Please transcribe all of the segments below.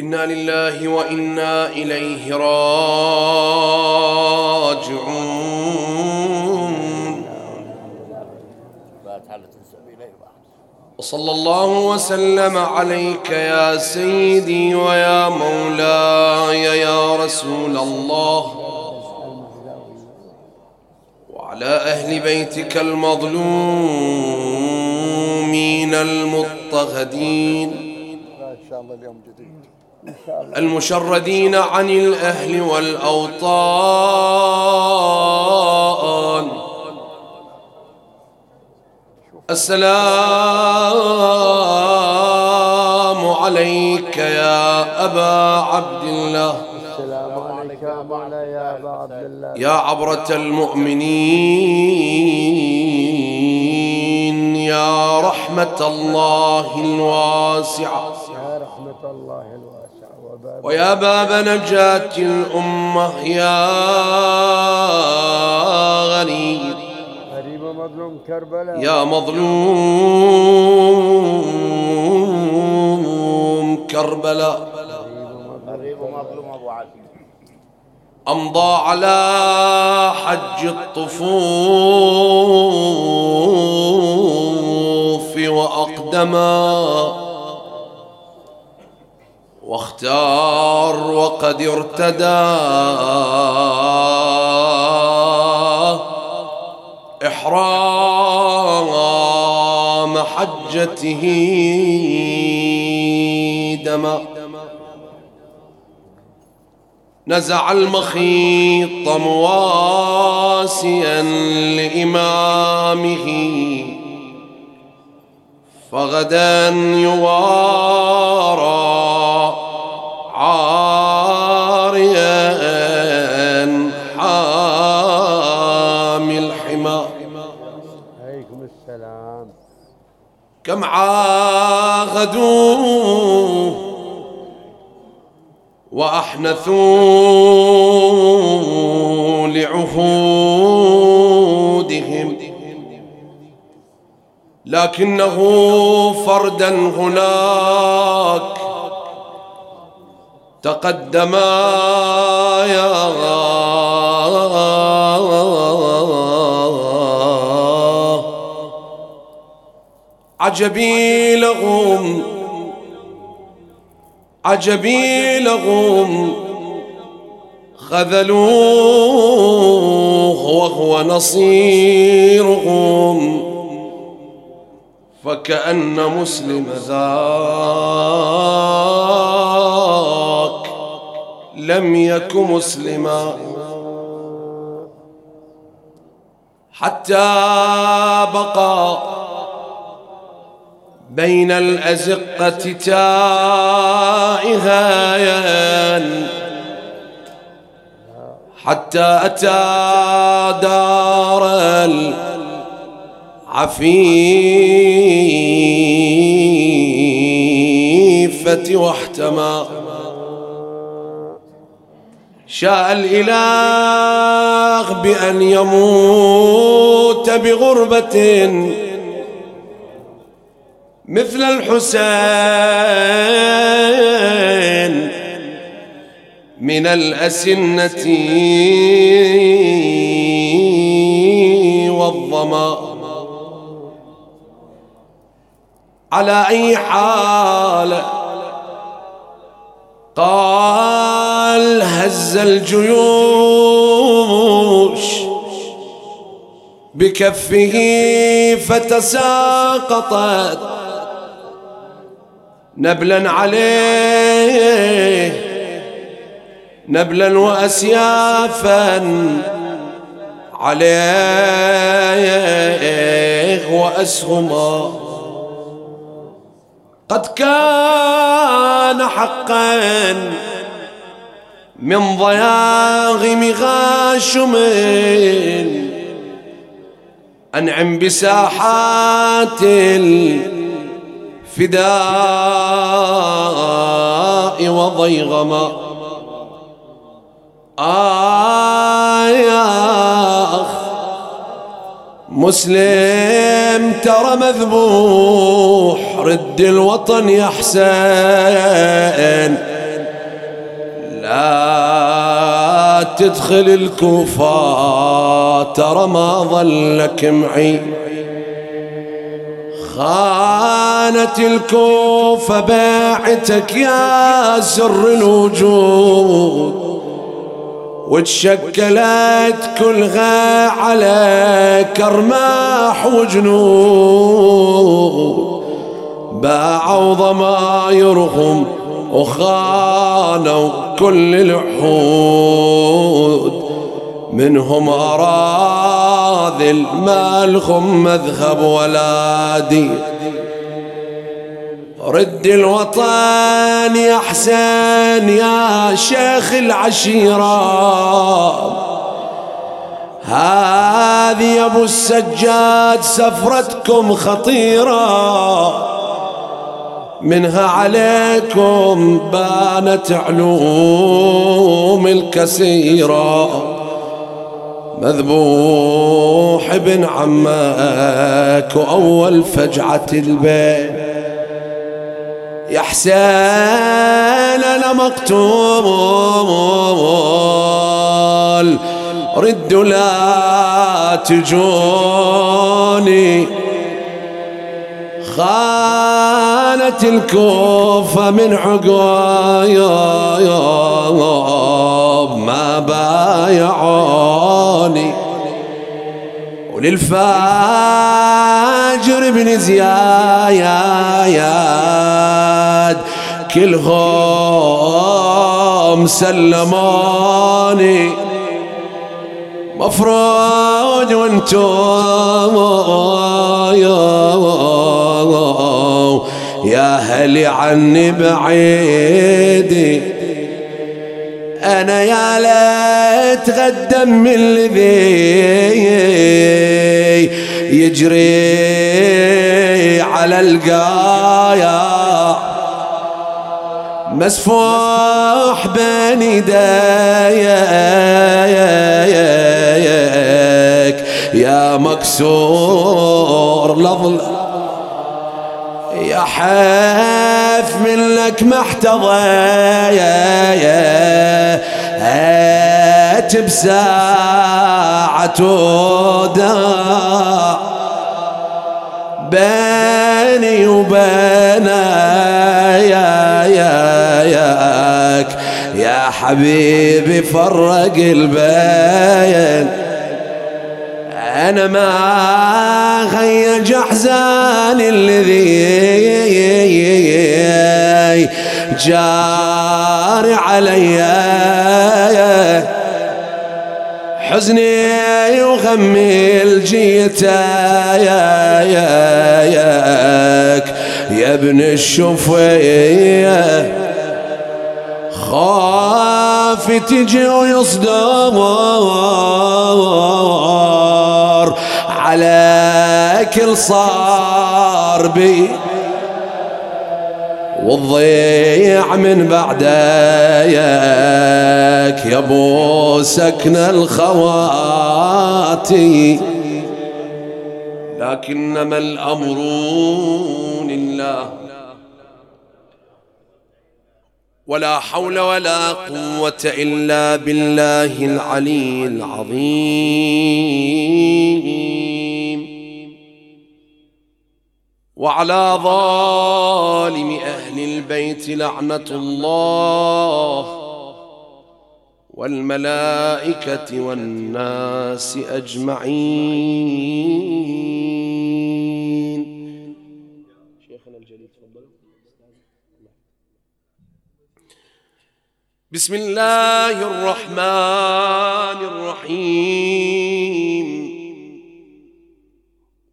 إنا لله وإنا إليه راجعون. وصلى الله وسلم عليك يا سيدي ويا مولاي يا رسول الله. وعلى أهل بيتك المظلومين المضطهدين. ان شاء الله اليوم جديد. المشردين عن الأهل والأوطان. السلام عليك يا أبا عبد الله. السلام عليك يا عبد الله. يا عبرة المؤمنين يا رحمة الله الواسعة. يا رحمة الله ويا باب نجاة الأمة يا غريب يا مظلوم كربلاء أمضى على حج الطفوف وأقدما. واختار وقد ارتدى. إحرام حجته دما نزع المخيط مواسيا لإمامه. فغدا يوارى كم عاهدوه وأحنثوا لعهودهم لكنه فردا هناك تقدم يا عجبي لهم عجبي لهم خذلوه وهو نصيرهم فكأن مسلم ذاك لم يك مسلما. حتى بقى بين الأزقة تائها حتى أتى دار العفيفة واحتمى. شاء الإله بأن يموت بغربة مثل الحسين من الأسنة والظما. على أي حال قال هز الجيوش بكفه فتساقطت نبلا عليه نبلا واسيافا عليه واسهما قد كان حقا من ضياغم غاشم أنعم بساحات الفداء وضيغما آياخ مسلم ترى مذبوح رد الوطن يا حسين. لا تدخل الكوفة ترى ما ظلك معي. خانت الكوفة باعتك يا سر الوجود وتشكلت كلها على كرماح وجنود. باعوا ضمايرهم وخانوا كل العهود منهم أراذل ما لهم مذهب ولا دين رد الوطن يا حسين يا شيخ العشيرة. هذه أبو السجاد سفرتكم خطيرة. منها عليكم بانت علوم الكثيرة. مذبوح ابن عمك وأول فجعة البيت. يا حسين أنا مقتول ردوا لا تجوني. خانت الكوفة من عقايب ما بايعوني. وللفاجر بن زياد كلهم سلموني. مفروض وأنتم يا هلي عني بعيدي. أنا يا ليت غدم من الذي يجري على القايا. مسفوح بين يديك يا مكسور لظل يا حيف منك محتضيت بساعة وداع بيني وبين يا يا ياك. يا حبيبي فرق البين. أنا ما خيج احزان الذي جاري علي. حزني وغمي ياك يا ابن الشفيه خاف تجي ويصدر. على كل صار بي والضيع من بعدك يا أبو سكن الخواتي. لكنما الأمر لله. ولا حول ولا قوة إلا بالله العلي العظيم. وعلى ظالم أهل البيت لعنة الله والملائكة والناس أجمعين. بسم الله الرحمن الرحيم.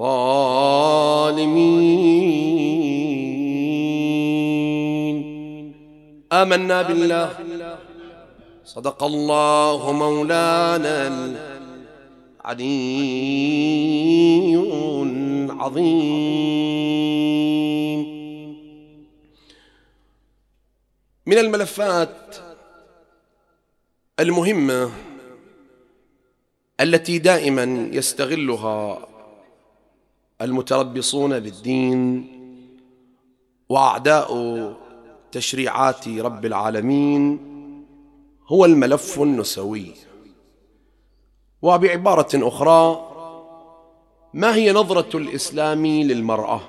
الظالمين. آمنا بالله. صدق الله مولانا العلي العظيم. من الملفات المهمة التي دائما يستغلها المتربصون بالدين وأعداء تشريعات رب العالمين هو الملف النسوي. وبعبارة أخرى ما هي نظرة الإسلام للمرأة؟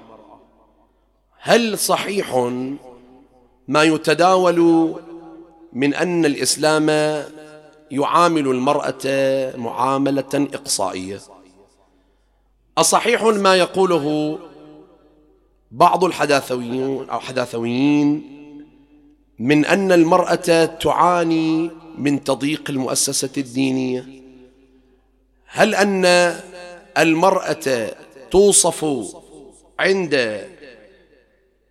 هل صحيح ما يتداول من أن الإسلام يعامل المرأة معاملة إقصائية؟ أصحيح ما يقوله بعض الحداثويين أو حداثويين من أن المرأة تعاني من تضييق المؤسسة الدينية؟ هل أن المرأة توصف عند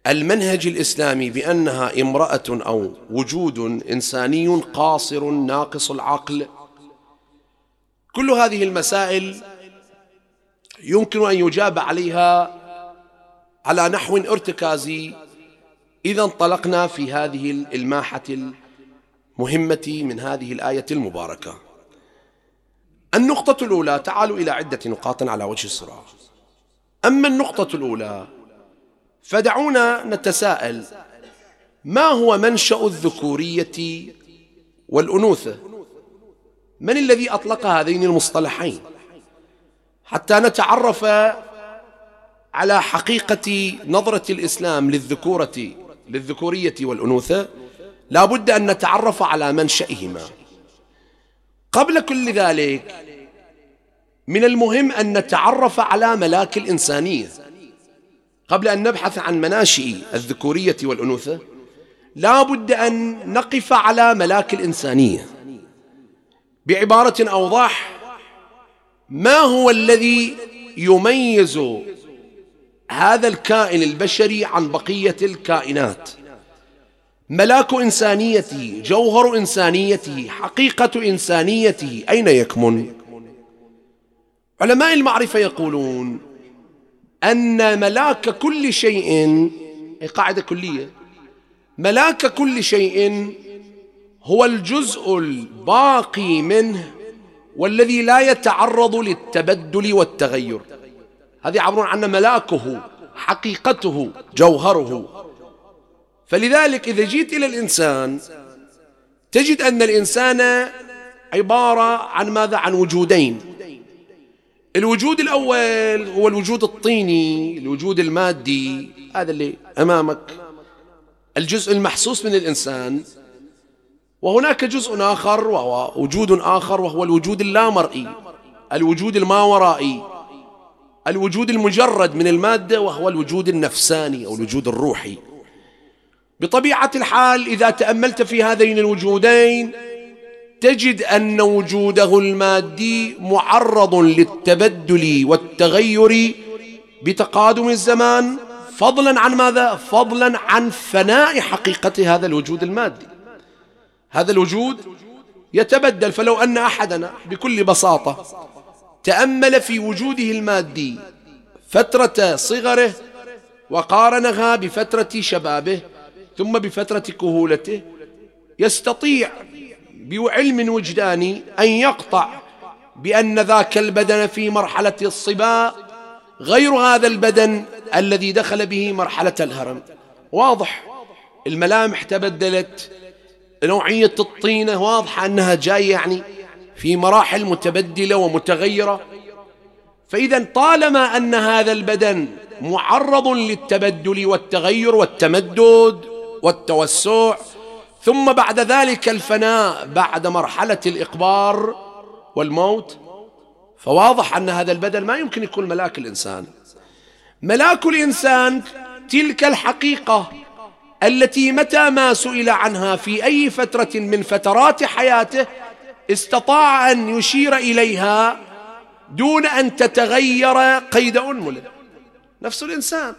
المنهج الإسلامي بأنها امرأة أو وجود إنساني قاصر ناقص العقل؟ كل هذه المسائل يمكن أن يجاب عليها على نحو ارتكازي إذا انطلقنا في هذه الماحه المهمة من هذه الآية المباركة. النقطة الأولى تعالوا إلى عدة نقاط على وجه السرعه أما النقطة الأولى فدعونا نتساءل ما هو منشأ الذكورية والأنوثة؟ من الذي أطلق هذين المصطلحين؟ حتى نتعرف على حقيقة نظرة الإسلام للذكورة للذكورية والأنوثة لا بد أن نتعرف على منشئهما قبل كل ذلك من المهم أن نتعرف على ملاك الإنسانية. قبل أن نبحث عن مناشئ الذكورية والأنوثة لا بد أن نقف على ملاك الإنسانية. بعبارة اوضح ما هو الذي يميز هذا الكائن البشري عن بقية الكائنات؟ ملاك انسانيته جوهر انسانيته حقيقة انسانيته أين يكمن؟ علماء المعرفة يقولون أن ملاك كل شيء قاعدة كلية. ملاك كل شيء هو الجزء الباقي منه والذي لا يتعرض للتبدل والتغير. هذه يعبرون عنه ملاكه حقيقته جوهره. فلذلك إذا جيت إلى الإنسان تجد أن الإنسان عبارة عن ماذا؟ عن وجودين. الوجود الأول هو الوجود الطيني الوجود المادي هذا اللي أمامك. الجزء المحسوس من الإنسان وهناك جزء آخر وهو وجود آخر وهو الوجود اللامرئي الوجود الماورائي الوجود المجرد من المادة وهو الوجود النفساني أو الوجود الروحي بطبيعة الحال إذا تأملت في هذين الوجودين تجد أن وجوده المادي معرض للتبدل والتغير بتقادم الزمان فضلا عن ماذا؟ فضلا عن فناء حقيقة هذا الوجود المادي هذا الوجود يتبدل فلو أن أحدنا بكل بساطة تأمل في وجوده المادي فترة صغره وقارنها بفترة شبابه ثم بفترة كهولته يستطيع بعلم وجداني أن يقطع بأن ذاك البدن في مرحلة الصبا غير هذا البدن الذي دخل به مرحلة الهرم. واضح الملامح تبدلت نوعية الطينة واضحة أنها جاية يعني في مراحل متبدلة ومتغيرة. فإذا طالما أن هذا البدن معرض للتبدل والتغير والتمدد والتوسع ثم بعد ذلك الفناء بعد مرحلة الإقبار والموت فواضح أن هذا البدن ما يمكن يكون ملاك الإنسان. ملاك الإنسان تلك الحقيقة التي متى ما سئل عنها في أي فترة من فترات حياته استطاع أن يشير إليها دون أن تتغير قيد أنملة. نفس الإنسان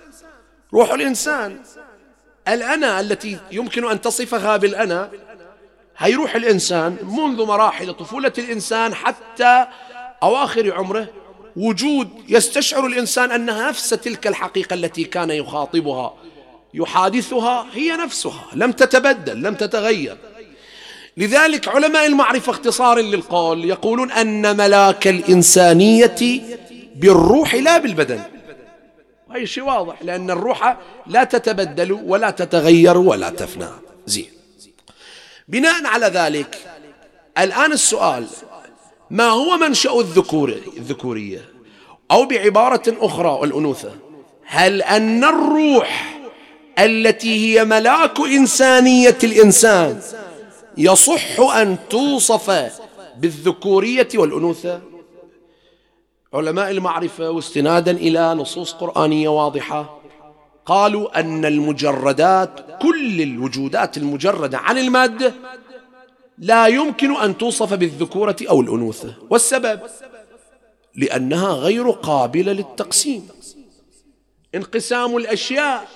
روح الإنسان. الأنا التي يمكن أن تصفها بالأنا هيروح الإنسان منذ مراحل طفولة الإنسان حتى أواخر عمره وجود يستشعر الإنسان أنها نفس تلك الحقيقة التي كان يخاطبها. يحادثها هي نفسها لم تتبدل لم تتغير. لذلك علماء المعرفة اختصارا للقول يقولون أن ملاك الإنسانية بالروح لا بالبدن. هذا شيء واضح لأن الروح لا تتبدل ولا تتغير ولا تفنى. زين. بناء على ذلك الآن السؤال ما هو منشأ الذكور الذكورية؟ أو بعبارة أخرى الأنوثة هل أن الروح التي هي ملاك إنسانية الإنسان. يصح أن توصف بالذكورية والأنوثة. علماء المعرفة واستنادا إلى نصوص قرآنية واضحة قالوا أن المجردات كل الوجودات المجردة عن المادة لا يمكن أن توصف بالذكورة أو الأنوثة. والسبب؟ لأنها غير قابلة للتقسيم. انقسام الأشياء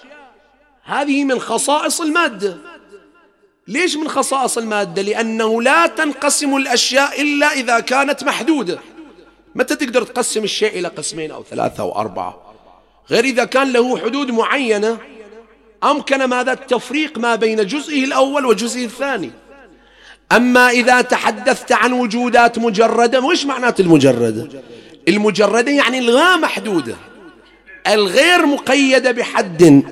هذه من خصائص المادة. ليش من خصائص المادة؟ لأنه لا تنقسم الأشياء إلا إذا كانت محدودة. متى تقدر تقسم الشيء إلى قسمين أو ثلاثة أو أربعة؟ غير إذا كان له حدود معينة أمكن ماذا؟ التفريق ما بين جزئه الأول وجزئه الثاني. أما إذا تحدثت عن وجودات مجردة وش معنات المجردة؟ المجردة يعني الغاء محدودة الغير مقيدة بحد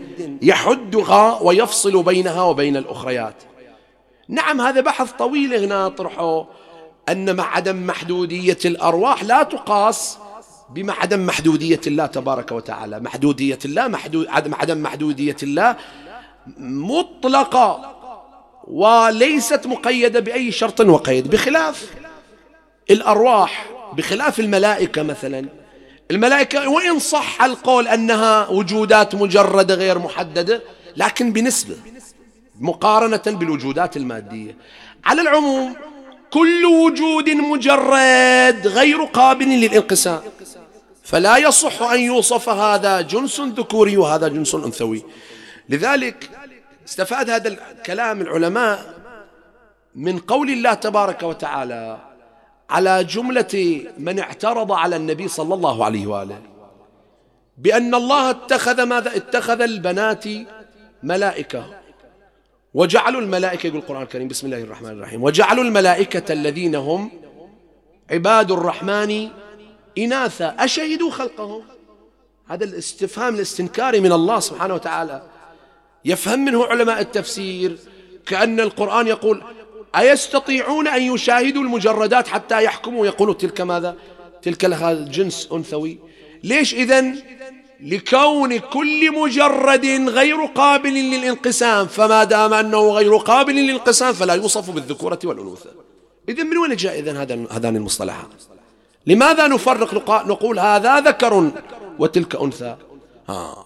يحدها ويفصل بينها وبين الأخريات. نعم هذا بحث طويل هنا طرحه أن مع عدم محدودية الأرواح لا تقاس بما عدم محدودية الله تبارك وتعالى. محدودية الله محدود عدم عدم محدودية الله مطلقة وليست مقيدة بأي شرط وقيد. بخلاف الأرواح بخلاف الملائكة مثلا الملائكة وإن صح القول أنها وجودات مجردة غير محددة لكن بنسبة مقارنة بالوجودات المادية. على العموم كل وجود مجرد غير قابل للانقسام. فلا يصح أن يوصف هذا جنس ذكوري وهذا جنس أنثوي. لذلك استفاد هذا الكلام العلماء من قول الله تبارك وتعالى على جملة من اعترض على النبي صلى الله عليه وآله. بأن الله اتخذ ماذا؟ اتخذ البنات ملائكة. وجعلوا الملائكة يقول القرآن الكريم بسم الله الرحمن الرحيم. وجعلوا الملائكة الذين هم عباد الرحمن إناثا. أشهدوا خلقهم. هذا الاستفهام الاستنكاري من الله سبحانه وتعالى. يفهم منه علماء التفسير. كأن القرآن يقول أيستطيعون أن يشاهدوا المجردات حتى يحكموا؟ يقولوا تلك ماذا؟ تلك لها جنس أنثوي. ليش إذن؟ لكون كل مجرد غير قابل للانقسام فما دام أنه غير قابل للانقسام فلا يوصف بالذكورة والأنوثة. إذن من وين جاء إذن هذان المصطلحات؟ لماذا نفرق نقول هذا ذكر وتلك أنثى؟ آه.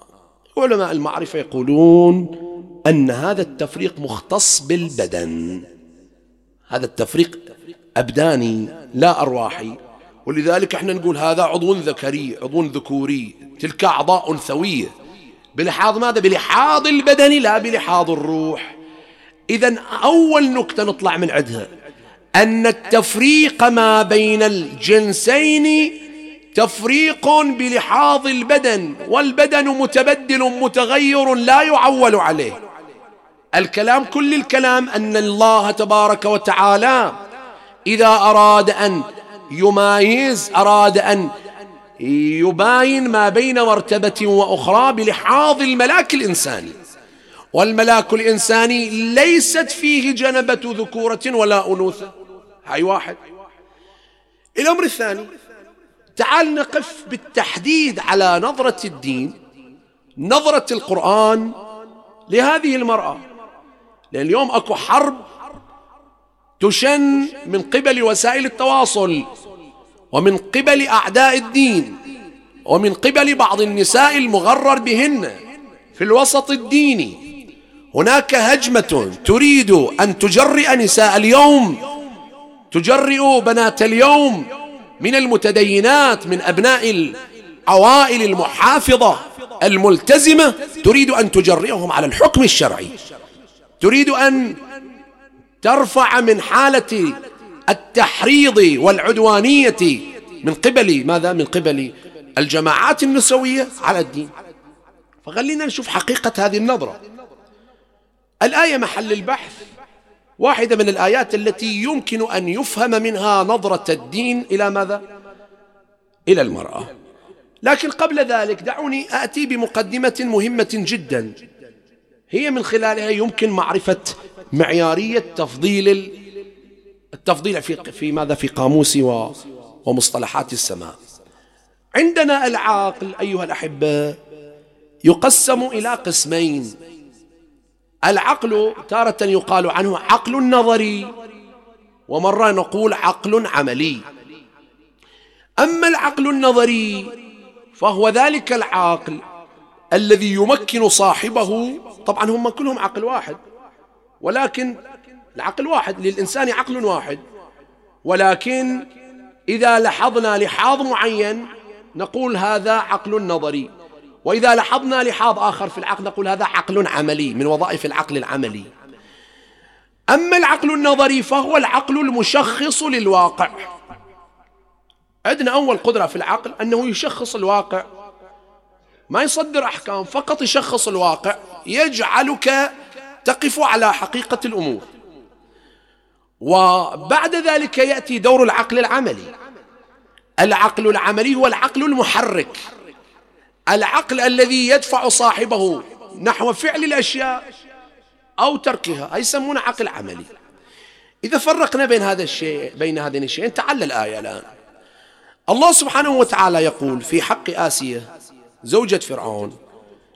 علماء المعرفة يقولون أن هذا التفريق مختص بالبدن. هذا التفريق أبداني لا أرواحي. ولذلك إحنا نقول هذا عضو ذكري عضو ذكوري. تلك أعضاء أنثوية بلحاظ ماذا؟ بلحاظ البدن لا بلحاظ الروح. إذا أول نكتة نطلع من عندها أن التفريق ما بين الجنسين تفريق بلحاظ البدن والبدن متبدل متغير لا يعول عليه. الكلام كل الكلام أن الله تبارك وتعالى إذا أراد أن يمايز أراد أن يباين ما بين مرتبة وأخرى بلحاظ الملاك الإنساني. والملاك الإنساني ليست فيه جنبة ذكورة ولا أنوثة. هاي واحد. الأمر الثاني تعال نقف بالتحديد على نظرة الدين نظرة القرآن لهذه المرأة. لأن اليوم أكو حرب تشن من قبل وسائل التواصل ومن قبل أعداء الدين ومن قبل بعض النساء المغرر بهن في الوسط الديني. هناك هجمة تريد أن تجرئ نساء اليوم تجرئ بنات اليوم من المتدينات من أبناء العوائل المحافظة الملتزمة تريد أن تجرئهم على الحكم الشرعي. تريد أن ترفع من حالة التحريض والعدوانية من قبل ماذا؟ من قبل الجماعات النسوية على الدين فخلينا نشوف حقيقة هذه النظرة الآية محل البحث واحدة من الآيات التي يمكن أن يفهم منها نظرة الدين إلى ماذا؟ إلى المرأة لكن قبل ذلك دعوني آتي بمقدمة مهمة جدا هي من خلالها يمكن معرفة معيارية تفضيل التفضيل في في ماذا؟ في قاموس ومصطلحات السماء. عندنا العاقل أيها الأحبة يقسم إلى قسمين. العقل تارة يقال عنه عقل نظري ومرة نقول عقل عملي. أما العقل النظري فهو ذلك العاقل الذي يمكن صاحبه طبعا هم كلهم عقل واحد ولكن العقل واحد للإنسان عقل واحد. ولكن إذا لحظنا لحاظ معين نقول هذا عقل نظري وإذا لاحظنا لحاظ آخر في العقل نقول هذا عقل عملي من وظائف العقل العملي. أما العقل النظري فهو العقل المشخص للواقع. عندنا أول قدرة في العقل أنه يشخص الواقع. ما يصدر أحكام فقط يشخص الواقع يجعلك تقف على حقيقة الأمور. وبعد ذلك يأتي دور العقل العملي. العقل العملي هو العقل المحرك. العقل الذي يدفع صاحبه نحو فعل الأشياء أو تركها هي يسمونه عقل عملي. إذا فرقنا بين هذا الشيء بين هذين الشيئين تعال الآية الآن. الله سبحانه وتعالى يقول في حق آسية زوجة فرعون.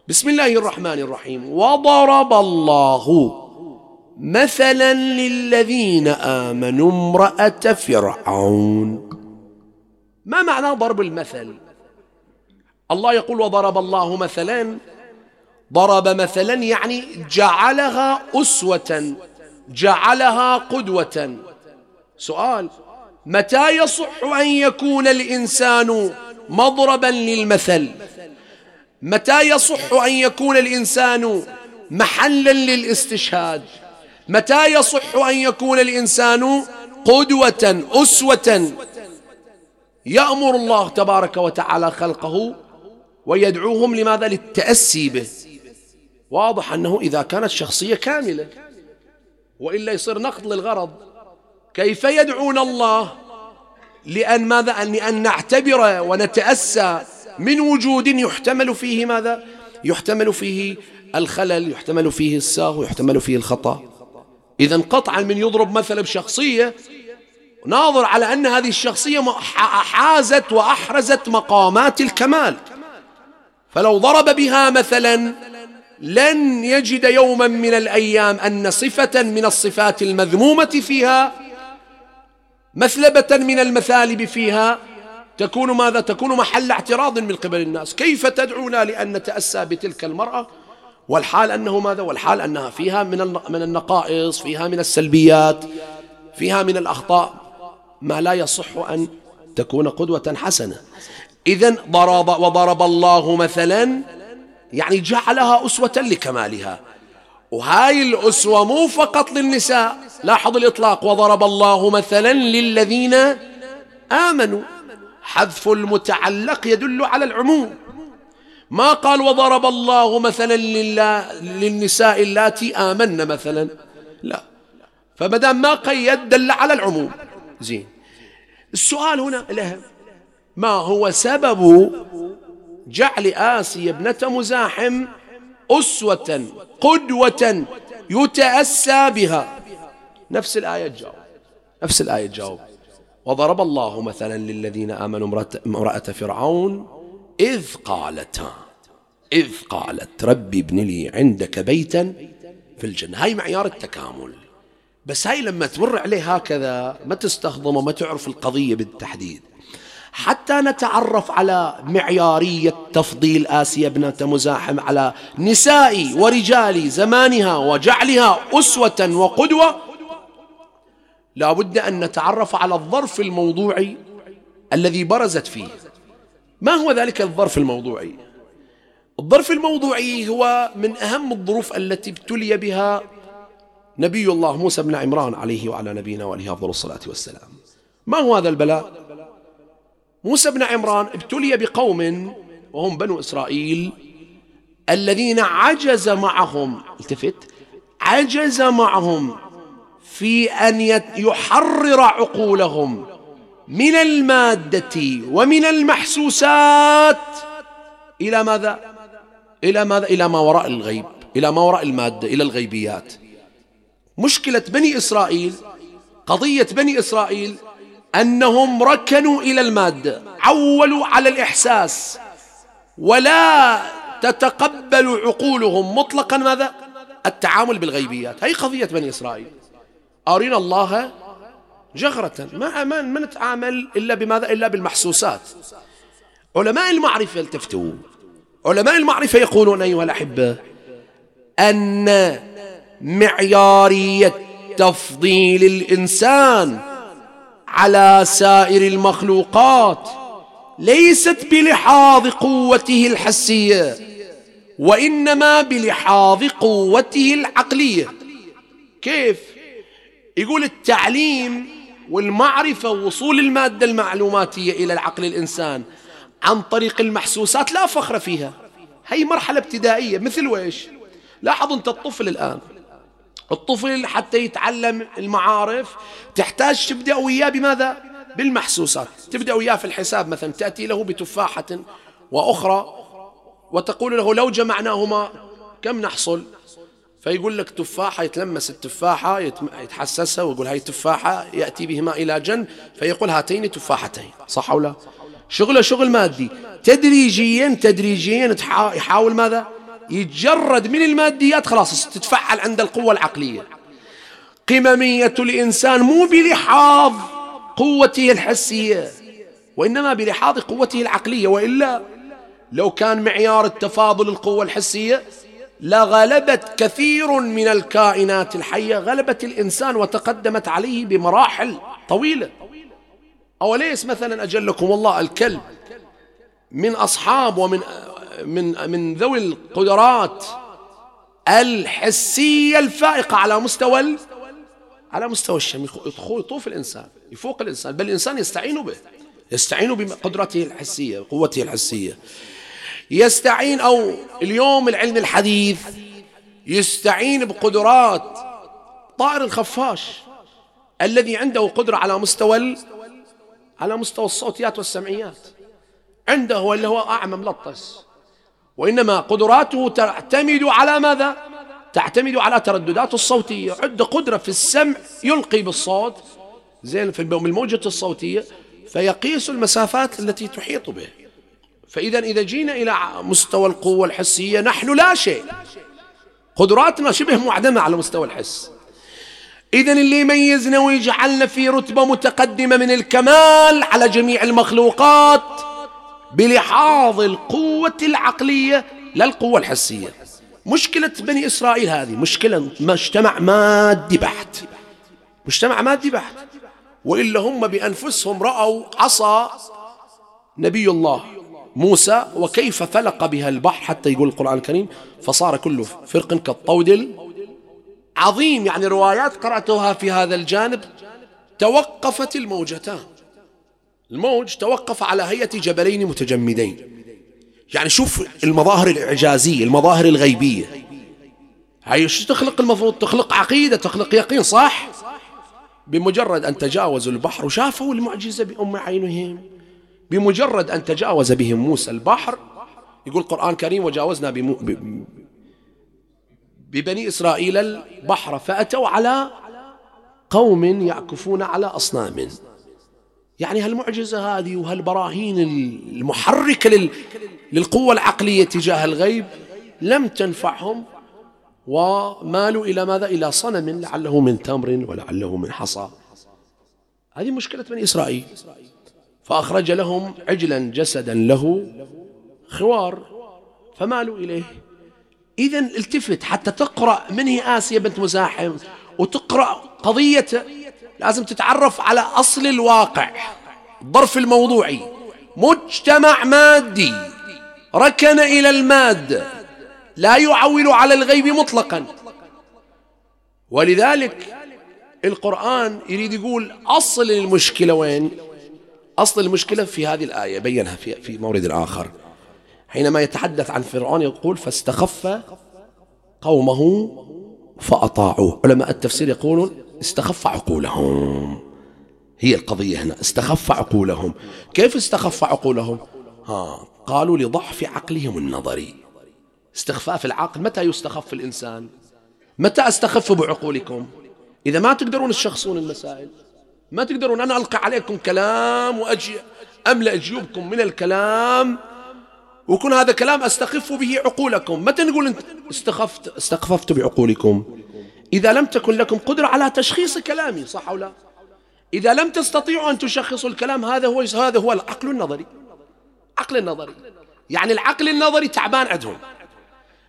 بسم الله الرحمن الرحيم. وضرب الله مثلا للذين آمنوا امرأة فرعون. ما معنى ضرب المثل؟ الله يقول وضرب الله مثلا. ضرب مثلا يعني جعلها أسوة جعلها قدوة. سؤال متى يصح أن يكون الإنسان مضربا للمثل؟ متى يصح أن يكون الإنسان محلا للاستشهاد؟ متى يصح أن يكون الإنسان قدوة أسوة؟ يأمر الله تبارك وتعالى خلقه ويدعوهم لماذا؟ للتأسي به. واضح أنه إذا كانت شخصية كاملة وإلا يصير نقد للغرض. كيف يدعون الله؟ لأن ماذا؟ لأن نعتبر ونتأسى. من وجود يحتمل فيه ماذا؟ يحتمل فيه الخلل يحتمل فيه الساهو يحتمل فيه الخطأ. إذا قطعا من يضرب مثلا بشخصية ناظر على أن هذه الشخصية حازت وأحرزت مقامات الكمال. فلو ضرب بها مثلا لن يجد يوما من الأيام أن صفة من الصفات المذمومة فيها مثلبة من المثالب فيها تكون ماذا؟ تكون محل اعتراض من قبل الناس. كيف تدعونا لأن نتأسى بتلك المرأة؟ والحال أنه ماذا؟ والحال أنها فيها من من النقائص فيها من السلبيات فيها من الأخطاء. ما لا يصح أن تكون قدوة حسنة. إذا ضرب وضرب الله مثلا يعني جعلها أسوة لكمالها. وهاي الأسوة مو فقط للنساء. لاحظ الإطلاق. وضرب الله مثلا للذين آمنوا. حذف المتعلق يدل على العموم. ما قال وضرب الله مثلا للنساء اللاتي آمن مثلا. لا. فمدام ما قيد دل على العموم. زين. السؤال هنا الأهم. ما هو سبب جعل آسيا ابنة مزاحم أسوة قدوة يتأسى بها؟ نفس الآية تجاوب. نفس الآية تجاوب. وضرب الله مثلا للذين آمنوا امرأة فرعون إذ قالتا إذ قالت ربي ابن لي عندك بيتا في الجنة. هاي معيار التكامل. بس هاي لما تمر عليه هكذا ما تستخدم وما تعرف القضية بالتحديد. حتى نتعرف على معيارية تفضيل آسيا ابنة مزاحم على نساء ورجال زمانها وجعلها أسوة وقدوة. لا بد أن نتعرف على الظرف الموضوعي الذي برزت فيه. ما هو ذلك الظرف الموضوعي؟ الظرف الموضوعي هو من أهم الظروف التي ابتلي بها نبي الله موسى بن عمران عليه وعلى نبينا وعليه أفضل الصلاة والسلام. ما هو هذا البلاء؟ موسى بن عمران ابتلي بقوم وهم بنو إسرائيل الذين عجز معهم التفت؟ عجز معهم في أن يحرر عقولهم من المادة ومن المحسوسات إلى ماذا؟ إلى ماذا؟ إلى ما وراء الغيب إلى ما وراء المادة إلى الغيبيات مشكلة بني إسرائيل قضية بني إسرائيل أنهم ركنوا إلى المادة عولوا على الإحساس ولا تتقبل عقولهم مطلقا ماذا التعامل بالغيبيات هي قضية بني إسرائيل أرنا الله جغرة. ما ما, نتعامل إلا بماذا؟ إلا بالمحسوسات. علماء المعرفة التفتوا. علماء المعرفة يقولون أيها الأحبة أن معيارية تفضيل الإنسان على سائر المخلوقات ليست بلحاظ قوته الحسية وإنما بلحاظ قوته العقلية. كيف؟ يقول التعليم والمعرفة ووصول المادة المعلوماتية إلى العقل الإنسان عن طريق المحسوسات لا فخر فيها. هي مرحلة ابتدائية. مثل ويش لاحظوا أنت الطفل الآن. الطفل حتى يتعلم المعارف تحتاج تبدأ وياه بماذا؟ بالمحسوسات. تبدأ وياه في الحساب مثلا. تأتي له بتفاحة وأخرى وتقول له لو جمعناهما كم نحصل؟ فيقول لك تفاحة يتلمس التفاحة يتحسسها ويقول هاي تفاحة يأتي بهما إلى جن فيقول هاتين تفاحتين صح أو لا؟ شغله شغل مادي. تدريجيا تدريجيا يحاول ماذا؟ يتجرد من الماديات خلاص تتفعل عند القوة العقلية. قممية الإنسان مو بلحاظ قوته الحسية وإنما بلحاظ قوته العقلية وإلا لو كان معيار التفاضل القوة الحسية لغلبت كثير من الكائنات الحية غلبت الإنسان وتقدمت عليه بمراحل طويلة. أوليس مثلا أجلكم الله الكلب من أصحاب ومن من من ذوي القدرات الحسية الفائقة على مستوى على مستوى الشم يطوف الإنسان يفوق الإنسان بل الإنسان يستعين به يستعين بقدرته الحسية قوته الحسية. يستعين أو اليوم العلم الحديث يستعين بقدرات طائر الخفاش الذي عنده قدرة على مستوى على مستوى الصوتيات والسمعيات. عنده اللي هو أعمى ملطس. وإنما قدراته تعتمد على ماذا؟ تعتمد على ترددات الصوتية. عنده قدرة في السمع يلقي بالصوت. زين في الموجة الصوتية. فيقيس المسافات التي تحيط به. فإذا إذا جينا إلى مستوى القوة الحسية نحن لا شيء. قدراتنا شبه معدمة على مستوى الحس. إذا اللي يميزنا ويجعلنا في رتبة متقدمة من الكمال على جميع المخلوقات بلحاظ القوة العقلية لا القوة الحسية. مشكلة بني إسرائيل هذه مشكلة مجتمع مادي بحت. مجتمع مادي بحت. وإلا هم بأنفسهم رأوا عصا نبي الله. موسى وكيف فلق بها البحر حتى يقول القرآن الكريم فصار كل فرق كالطود عظيم يعني روايات قرأتها في هذا الجانب توقفت الموجتان. الموج توقف على هيئة جبلين متجمدين. يعني شوف المظاهر الإعجازية المظاهر الغيبية. هاي شو تخلق المفروض؟ تخلق عقيدة تخلق يقين صح؟ بمجرد أن تجاوزوا البحر وشافوا المعجزة بأم عينهم. بمجرد أن تجاوز بهم موسى البحر يقول القرآن الكريم وجاوزنا بمو ببني إسرائيل البحر فأتوا على قوم يعكفون على أصنام. يعني هالمعجزة هذه وهالبراهين المحركة للقوة العقلية تجاه الغيب لم تنفعهم ومالوا إلى ماذا؟ إلى صنم لعله من تمر ولعله من حصى. هذه مشكلة بني إسرائيل. فأخرج لهم عجلا جسدا له خوار فمالوا إليه. إذا التفت حتى تقرأ من هي آسيا بنت مزاحم وتقرأ قضية لازم تتعرف على أصل الواقع الظرف الموضوعي. مجتمع مادي ركن إلى المادة لا يعول على الغيب مطلقا. ولذلك القرآن يريد يقول أصل المشكلة وين؟ أصل المشكلة في هذه الآية بينها في, في مورد آخر. حينما يتحدث عن فرعون يقول فاستخف قومه فأطاعوه. علماء التفسير يقولون استخف عقولهم. هي القضية هنا استخف عقولهم. كيف استخف عقولهم؟ ها قالوا لضعف عقلهم النظري. استخفاف العقل متى يستخف الإنسان؟ متى أستخف بعقولكم؟ إذا ما تقدرون تشخصون المسائل. ما تقدرون أنا ألقي عليكم كلام وأجي أملأ جيوبكم من الكلام؟ ويكون هذا كلام أستخف به عقولكم. متى نقول أنت استخفت؟ استخففت بعقولكم. إذا لم تكن لكم قدرة على تشخيص كلامي صح أو لا؟ إذا لم تستطيعوا أن تشخصوا الكلام هذا هو هذا هو العقل النظري. عقل النظري. يعني العقل النظري تعبان عندهم.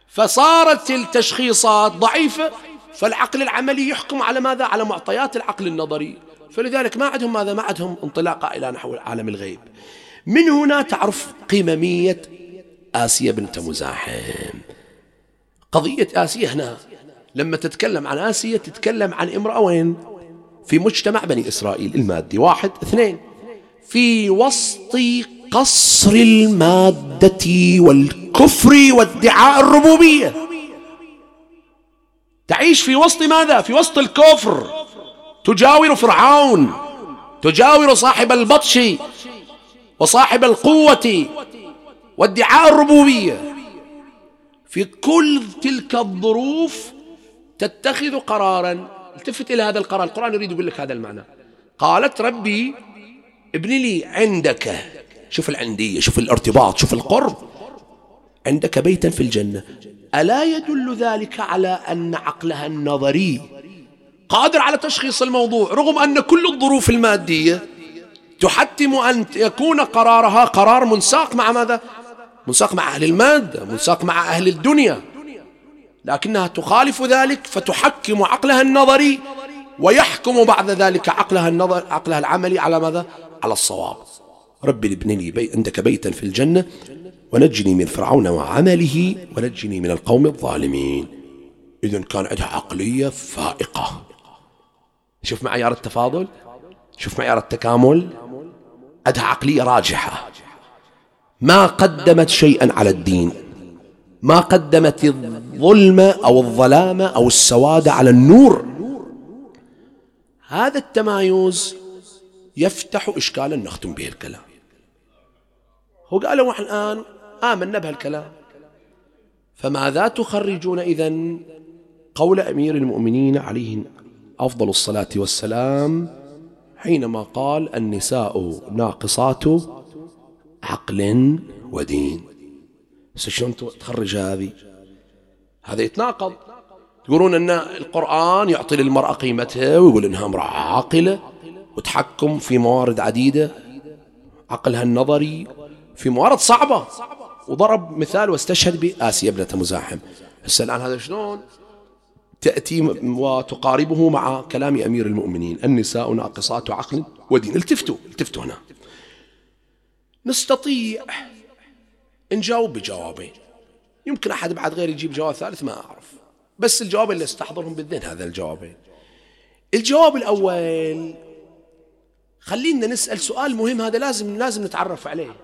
فصارت التشخيصات ضعيفة فالعقل العملي يحكم على ماذا؟ على معطيات العقل النظري. فلذلك ما عندهم ماذا؟ ما عندهم انطلاقة إلى نحو عالم الغيب. من هنا تعرف قممية آسيا بنت مزاحم. قضية آسيا هنا لما تتكلم عن آسيا تتكلم عن امرأة وين في مجتمع بني إسرائيل المادي واحد اثنين. في وسط قصر المادة والكفر وادعاء الربوبية. تعيش في وسط ماذا؟ في وسط الكفر. تجاور فرعون تجاور صاحب البطش وصاحب القوة وادعاء الربوبية. في كل تلك الظروف تتخذ قرارا. التفت إلى هذا القرار. القرآن يريد يقول لك هذا المعنى. قالت ربي ابن لي عندك. شوف العندية شوف الارتباط شوف القرب. عندك بيتا في الجنة. ألا يدل ذلك على أن عقلها النظري قادر على تشخيص الموضوع رغم أن كل الظروف المادية تحتم أن يكون قرارها قرار منساق مع ماذا؟ منساق مع أهل المادة منساق مع أهل الدنيا لكنها تخالف ذلك فتحكم عقلها النظري ويحكم بعد ذلك عقلها النظر عقلها العملي على ماذا؟ على الصواب ربي ابن لي بي عندك بيتا في الجنة ونجني من فرعون وعمله ونجني من القوم الظالمين إذا كان عندها عقلية فائقة شوف معيار التفاضل شوف معيار التكامل عندها عقلية راجحة. ما قدمت شيئا على الدين. ما قدمت الظلم أو الظلام أو السواد على النور. هذا التمايز يفتح إشكالا نختم به الكلام. هو قالوا الآن آمنا بهالكلام. فماذا تخرجون إذا قول أمير المؤمنين عليه أفضل الصلاة والسلام حينما قال النساء ناقصات عقل ودين. شلون تخرج هذه؟ هذا يتناقض. تقولون أن القرآن يعطي للمرأة قيمتها ويقول إنها امرأة عاقلة وتحكم في موارد عديدة. عقلها النظري في موارد صعبة. وضرب مثال واستشهد بآسيا ابنة مزاحم. هسه الآن هذا شلون؟ تأتي وتقاربه مع كلام أمير المؤمنين. النساء ناقصات عقل ودين. التفتوا التفتوا هنا. نستطيع نجاوب بجوابين. يمكن أحد بعد غير يجيب جواب ثالث ما أعرف. بس الجواب اللي استحضرهم بالذهن هذا الجوابين. الجواب الأول خلينا نسأل سؤال مهم هذا لازم لازم نتعرف عليه.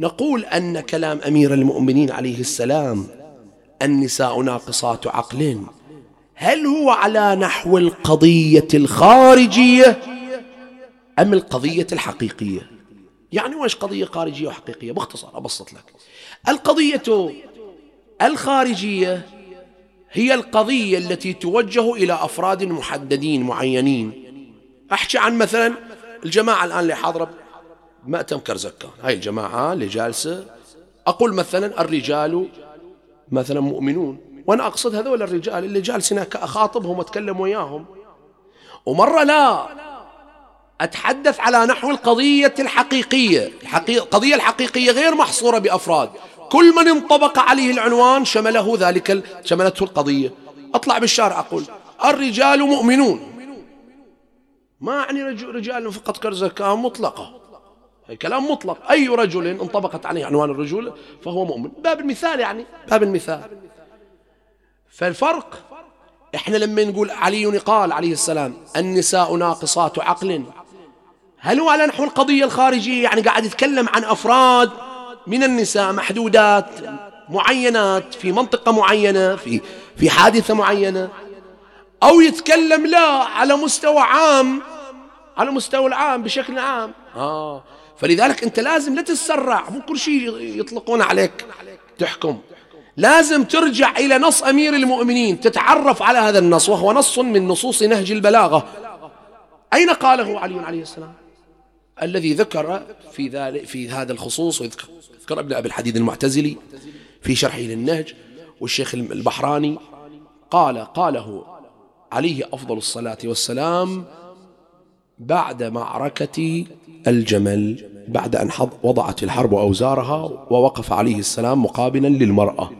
نقول أن كلام أمير المؤمنين عليه السلام النساء ناقصات عقل. هل هو على نحو القضية الخارجية أم القضية الحقيقية؟ يعني وش قضية خارجية وحقيقية؟ باختصار أبسط لك. القضية الخارجية هي القضية التي توجه إلى أفراد محددين معينين. أحكي عن مثلا الجماعة الآن اللي حاضرة مأتم كرزكان. هاي الجماعة اللي جالسة. أقول مثلا الرجال مثلا مؤمنون. وأنا أقصد هذول الرجال اللي جالسين أخاطبهم وأتكلم وياهم. ومرة لا أتحدث على نحو القضية الحقيقية. القضية الحقيقية غير محصورة بأفراد. كل من انطبق عليه العنوان شمله ذلك شملته القضية. أطلع بالشارع أقول الرجال مؤمنون. ما يعني رجال فقط كرزكاة مطلقة. كلام مطلق. أي رجل انطبقت عليه عنوان الرجولة فهو مؤمن. باب المثال يعني. باب المثال. فالفرق إحنا لما نقول علي قال عليه السلام النساء ناقصات عقل. هل هو على نحو القضية الخارجية؟ يعني قاعد يتكلم عن أفراد من النساء محدودات معينات في منطقة معينة في في حادثة معينة أو يتكلم لا على مستوى عام على مستوى العام بشكل عام. آه. فلذلك أنت لازم لا تتسرع مو كل شيء يطلقون عليك تحكم. لازم ترجع إلى نص أمير المؤمنين تتعرف على هذا النص وهو نص من نصوص نهج البلاغة. أين قاله علي عليه السلام؟ الذي ذكر في ذلك في هذا الخصوص وذكر ابن أبي الحديد المعتزلي في شرحه للنهج والشيخ البحراني قال قاله عليه أفضل الصلاة والسلام بعد معركة الجمل بعد أن وضعت الحرب أوزارها ووقف عليه السلام مقابلا للمرأة.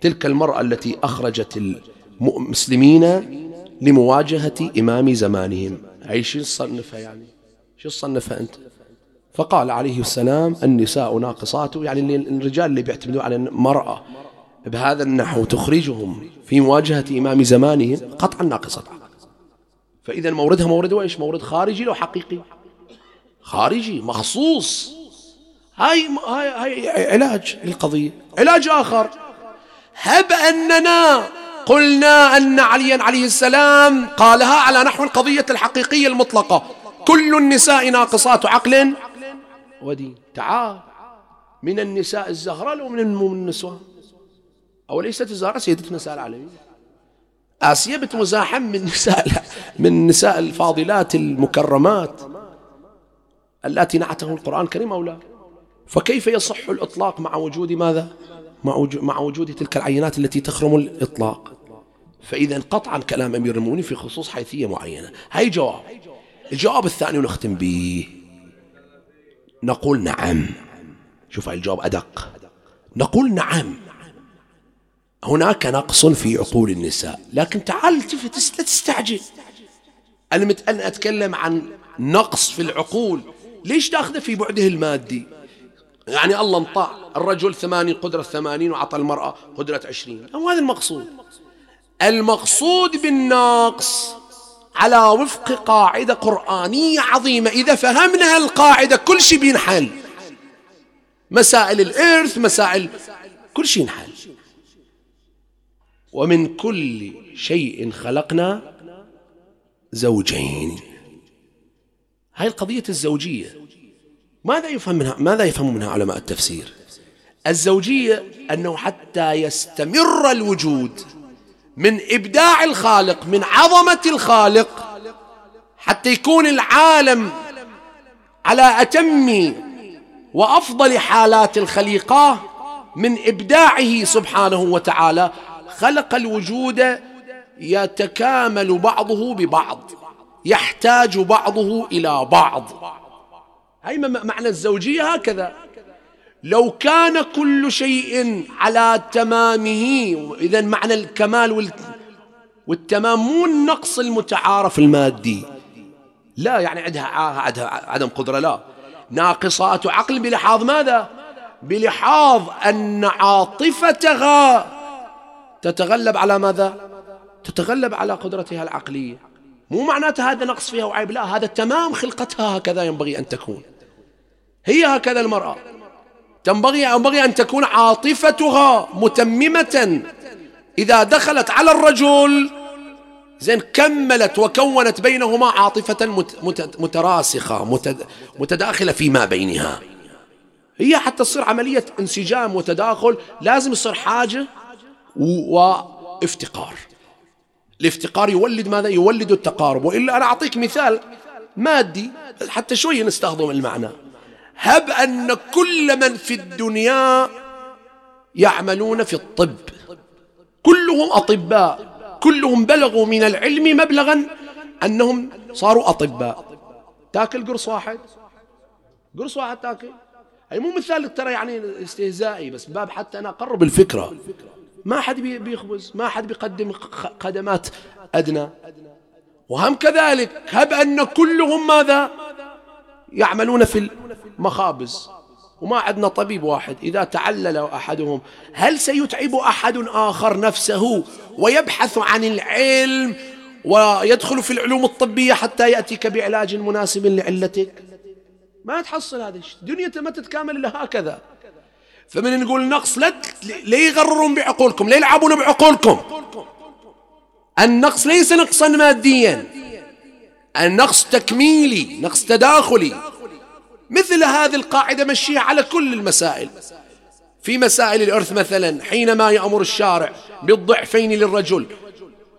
تلك المرأة التي أخرجت المسلمين لمواجهة إمام زمانهم. أي شو صنفها يعني؟ شو صنفها أنت؟ فقال عليه السلام النساء ناقصات يعني الرجال اللي بيعتمدوا على المرأة بهذا النحو تخرجهم في مواجهة إمام زمانهم قطعا ناقصة. فإذا موردها مورد وإيش؟ مورد خارجي لو حقيقي. خارجي مخصوص. هاي هاي هاي علاج للقضية. علاج آخر. هب أننا قلنا أن عليا عليه السلام قالها على نحو القضية الحقيقية المطلقة. كل النساء ناقصات عقل. ودين تعال. من النساء الزهراء لو من النسوان. أو ليست الزهراء سيدة نساء العالمين آسيا بنت مزاحم من نساء من نساء الفاضلات المكرمات التي نعته القرآن الكريم أو لا؟ فكيف يصح الإطلاق مع وجود ماذا؟ مع وجود تلك العينات التي تخرم الإطلاق. فإذا قطعا كلام أمير المؤمنين في خصوص حيثية معينة. هاي جواب. الجواب الثاني ونختم به. نقول نعم. شوف هاي الجواب أدق. نقول نعم. هناك نقص في عقول النساء. لكن تعال لا تستعجل. أنا أتكلم عن نقص في العقول. ليش تأخذه في بعده المادي؟ يعني الله انطى الرجل ثمانين قدرة ثمانين وعطى المرأة قدرة عشرين. هو هذا المقصود. المقصود بالنقص على وفق قاعدة قرآنية عظيمة. إذا فهمنا القاعدة كل شيء بينحل. مسائل الإرث مسائل كل شيء ينحل. ومن كل شيء خلقنا زوجين. هاي القضية الزوجية. ماذا يفهم منها ماذا يفهم منها علماء التفسير؟ الزوجية أنه حتى يستمر الوجود من إبداع الخالق من عظمة الخالق حتى يكون العالم على أتم وأفضل حالات الخليقة من إبداعه سبحانه وتعالى خلق الوجود يتكامل بعضه ببعض يحتاج بعضه إلى بعض. هي معنى الزوجية هكذا. لو كان كل شيء على تمامه إذا معنى الكمال والتمام مو النقص المتعارف المادي. لا يعني عندها عدم قدرة لا. ناقصات عقل بلحاظ ماذا؟ بلحاظ أن عاطفتها تتغلب على ماذا؟ تتغلب على قدرتها العقلية. مو معناته هذا نقص فيها وعيب لا هذا تمام خلقتها هكذا ينبغي أن تكون. هي هكذا المرأة. تنبغي ينبغي أن تكون عاطفتها متممة. إذا دخلت على الرجل زين كملت وكونت بينهما عاطفة متراسخة متداخلة فيما بينها. هي حتى تصير عملية انسجام وتداخل لازم يصير حاجة وافتقار. الافتقار يولد ماذا؟ يولد التقارب. وإلا أنا أعطيك مثال مادي حتى شوية نستخدم المعنى. هب أن كل من في الدنيا يعملون في الطب. كلهم أطباء. كلهم بلغوا من العلم مبلغا أنهم صاروا أطباء. تاكل قرص واحد؟ قرص واحد تاكل؟ أي مو مثال ترى يعني استهزائي بس باب حتى أنا أقرب الفكرة. ما حد بيخبز ما حد بيقدم خدمات أدنى. وهم كذلك. هب أن كلهم ماذا؟ يعملون في المخابز. وما عندنا طبيب واحد. إذا تعلل أحدهم هل سيتعب أحد آخر نفسه ويبحث عن العلم ويدخل في العلوم الطبية حتى يأتيك بعلاج مناسب لعلتك؟ ما تحصل هذا الشيء. دنيا ما تتكامل إلا هكذا. فمن نقول نقص لا لا يغررون بعقولكم لا يلعبون بعقولكم. النقص ليس نقصا ماديا. النقص تكميلي نقص تداخلي. مثل هذه القاعدة مشيها على كل المسائل. في مسائل الإرث مثلا حينما يأمر الشارع بالضعفين للرجل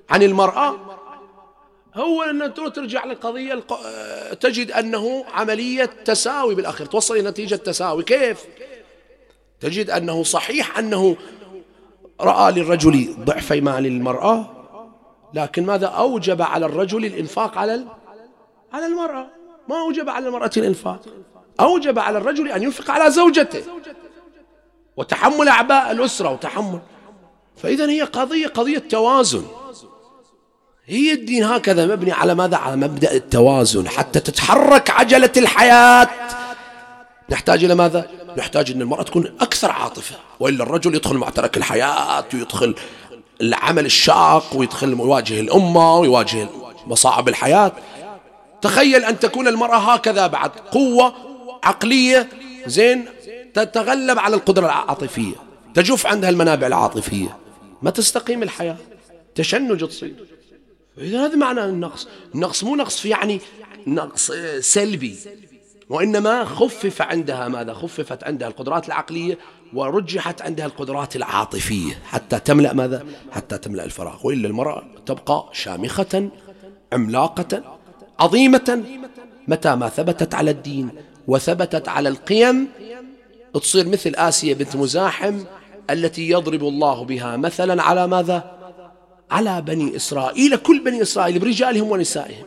عن المرأة هو أن ترجع للقضية تجد أنه عملية تساوي بالأخير توصل إلى نتيجة تساوي. كيف؟ تجد أنه صحيح أنه رأى للرجل ضعفي مال المرأة لكن ماذا أوجب على الرجل الإنفاق على على المرأة. ما أوجب على المرأة الإنفاق. أوجب على الرجل أن ينفق على زوجته. وتحمل أعباء الأسرة وتحمل. فإذا هي قضية قضية توازن. هي الدين هكذا مبني على ماذا؟ على مبدأ التوازن. حتى تتحرك عجلة الحياة. نحتاج إلى ماذا؟ نحتاج أن المرأة تكون أكثر عاطفة. وإلا الرجل يدخل معترك الحياة ويدخل العمل الشاق ويدخل يواجه الأمة ويواجه مصاعب الحياة. تخيل أن تكون المرأة هكذا بعد. قوة عقلية زين تتغلب على القدرة العاطفية. تجف عندها المنابع العاطفية. ما تستقيم الحياة. تشنج تصير. إذا هذا معنى النقص. النقص مو نقص في يعني نقص سلبي. وإنما خفف عندها ماذا؟ خففت عندها القدرات العقلية ورجحت عندها القدرات العاطفية. حتى تملأ ماذا؟ حتى تملأ الفراغ. وإلا المرأة تبقى شامخة عملاقة عظيمة متى ما ثبتت على الدين وثبتت على القيم تصير مثل آسيا بنت مزاحم التي يضرب الله بها مثلا على ماذا؟ على بني إسرائيل كل بني إسرائيل برجالهم ونسائهم.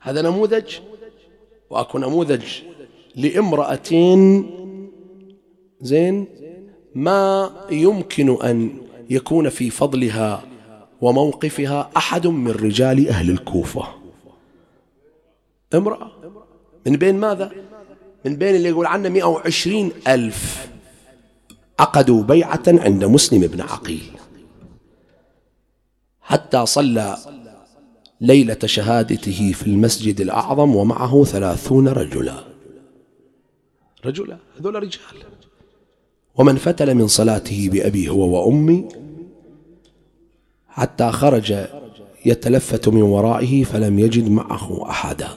هذا نموذج وأكو نموذج لامرأة زين ما يمكن أن يكون في فضلها وموقفها أحد من رجال أهل الكوفة. امرأة. من بين ماذا؟ من بين اللي يقول عنه 120 ألف. عقدوا بيعة عند مسلم بن عقيل. حتى صلى ليلة شهادته في المسجد الأعظم ومعه ثلاثون رجلا. رجلا هذول رجال. ومن فتل من صلاته بأبي هو وأمي. حتى خرج يتلفت من ورائه فلم يجد معه أحدا.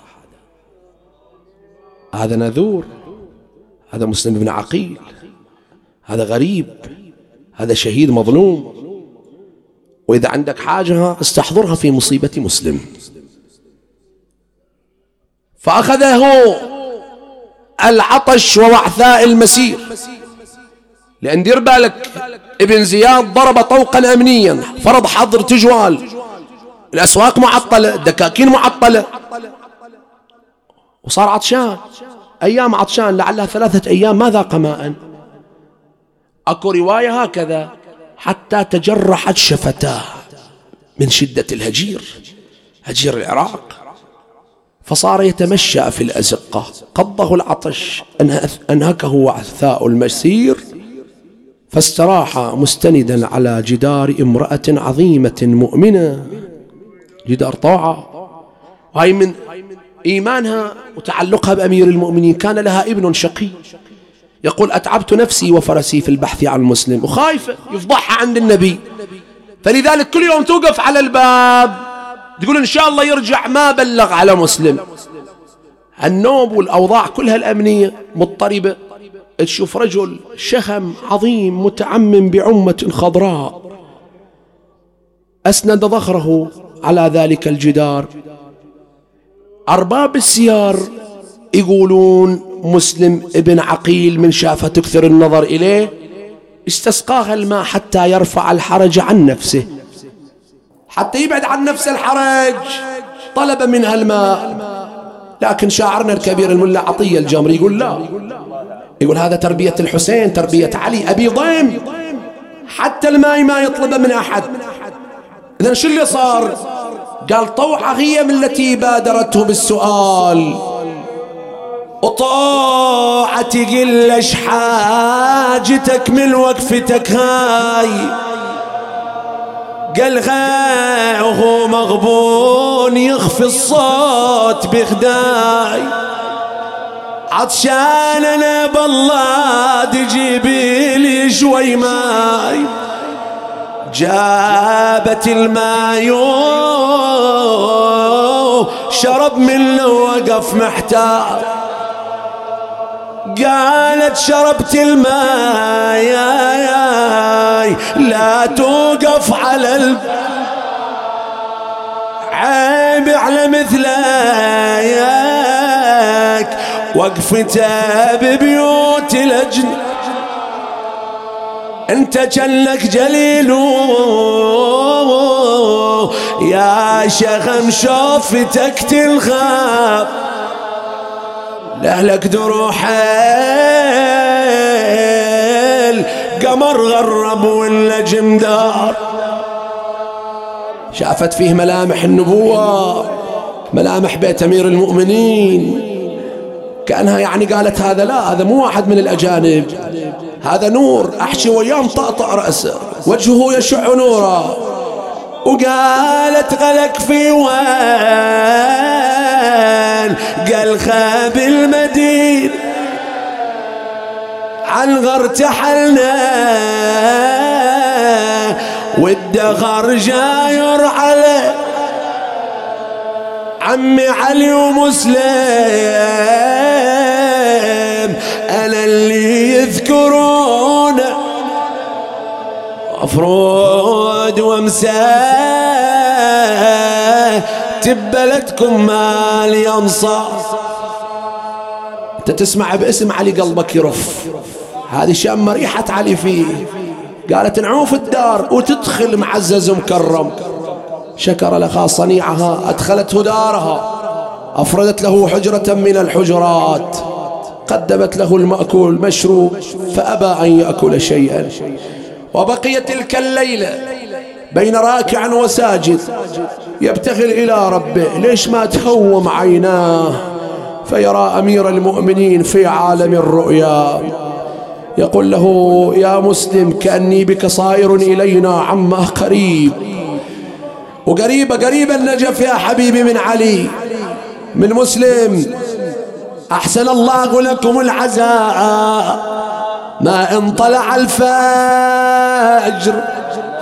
هذا نذور هذا مسلم بن عقيل هذا غريب هذا شهيد مظلوم. وإذا عندك حاجة استحضرها في مصيبة مسلم. فأخذه العطش ووعثاء المسير. لأن دير بالك ابن زياد ضرب طوقا أمنيا فرض حظر تجوال. الأسواق معطلة الدكاكين معطلة. وصار عطشان. أيام عطشان لعلها ثلاثة أيام ما ذاق ماء أكو رواية هكذا حتى تجرحت شفتاه من شدة الهجير هجير العراق. فصار يتمشى في الأزقة. قضه العطش أنهكه وعثاء المسير. فاستراح مستندا على جدار امرأة عظيمة مؤمنة. جدار طاعة. وهي من إيمانها وتعلقها بأمير المؤمنين. كان لها ابن شقي. يقول أتعبت نفسي وفرسي في البحث عن مسلم. وخايفة يفضحها عند النبي. فلذلك كل يوم توقف على الباب تقول إن شاء الله يرجع ما بلغ على مسلم. النوب والأوضاع كلها الأمنية مضطربة. تشوف رجل شهم عظيم متعمم بعمة خضراء. أسند ظهره على ذلك الجدار. أرباب السيار يقولون مسلم ابن عقيل من شافها تكثر النظر إليه استسقاها الماء حتى يرفع الحرج عن نفسه. حتى يبعد عن نفسه الحرج طلب منها الماء. لكن شاعرنا الكبير الملا عطية الجمري يقول لا. يقول هذا تربية الحسين تربية علي أبي ضيم. حتى الماء ما يطلبه من أحد. إذا شو اللي صار؟ قال طوعة هي من التي بادرته بالسؤال. وطاعتي قلش حاجتك من وقفتك هاي. قال وهو مغبون يخفي الصوت بخداي. عطشان أنا بالله تجيبي لي شوي ماي. جابت المايو شرب منه وقف محتار. قالت شربت الماء لا توقف على ال... عيب على مثلك وقفته ببيوت الأجن. أنت جنك جليل. يا شغم شوفتك تلغاب لأهلك دروح قمر غرب ولا جمدار. شافت فيه ملامح النبوة ملامح بيت أمير المؤمنين. كأنها يعني قالت هذا لا هذا مو واحد من الأجانب. هذا نور أحشي وياه طأطأ رأسه وجهه يشع نورا وقالت غلك في وين قال خاب المدين. عن غر تحلنا والدغر جاير على. عمي علي ومسلم أنا اللي افرود ومساه تبلتكم مال ينصر. أنت تسمع باسم علي قلبك يرف. هذه شام ريحة علي فيه. قالت نعوف الدار وتدخل معزز مكرم. شكر لها صنيعها أدخلته دارها. أفردت له حجرة من الحجرات. قدمت له المأكول مشروب فأبى أن يأكل شيئا. وبقي تلك الليلة بين راكع وساجد يبتغل إلى ربه. ليش ما تهوم عيناه؟ فيرى أمير المؤمنين في عالم الرؤيا. يقول له يا مسلم كأني بك صائر إلينا عما قريب. وقريبة قريبا نجف يا حبيبي من علي. من مسلم. أحسن الله لكم العزاء. ما ان طلع الفجر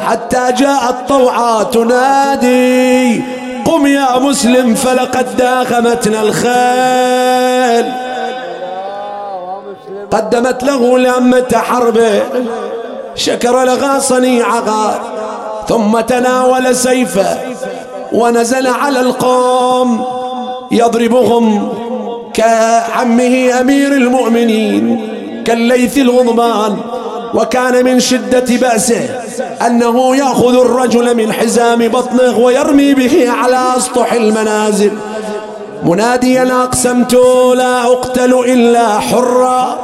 حتى جاء الطوعة تنادي. قم يا مسلم فلقد داخمتنا الخيل. قدمت له لأمة حربه شكر لها صنيعها ثم تناول سيفه ونزل على القوم يضربهم كعمه أمير المؤمنين. كالليث الغضبان وكان من شدة بأسه أنه يأخذ الرجل من حزام بطنه ويرمي به على أسطح المنازل. مناديا أقسمت لا أقتل إلا حرا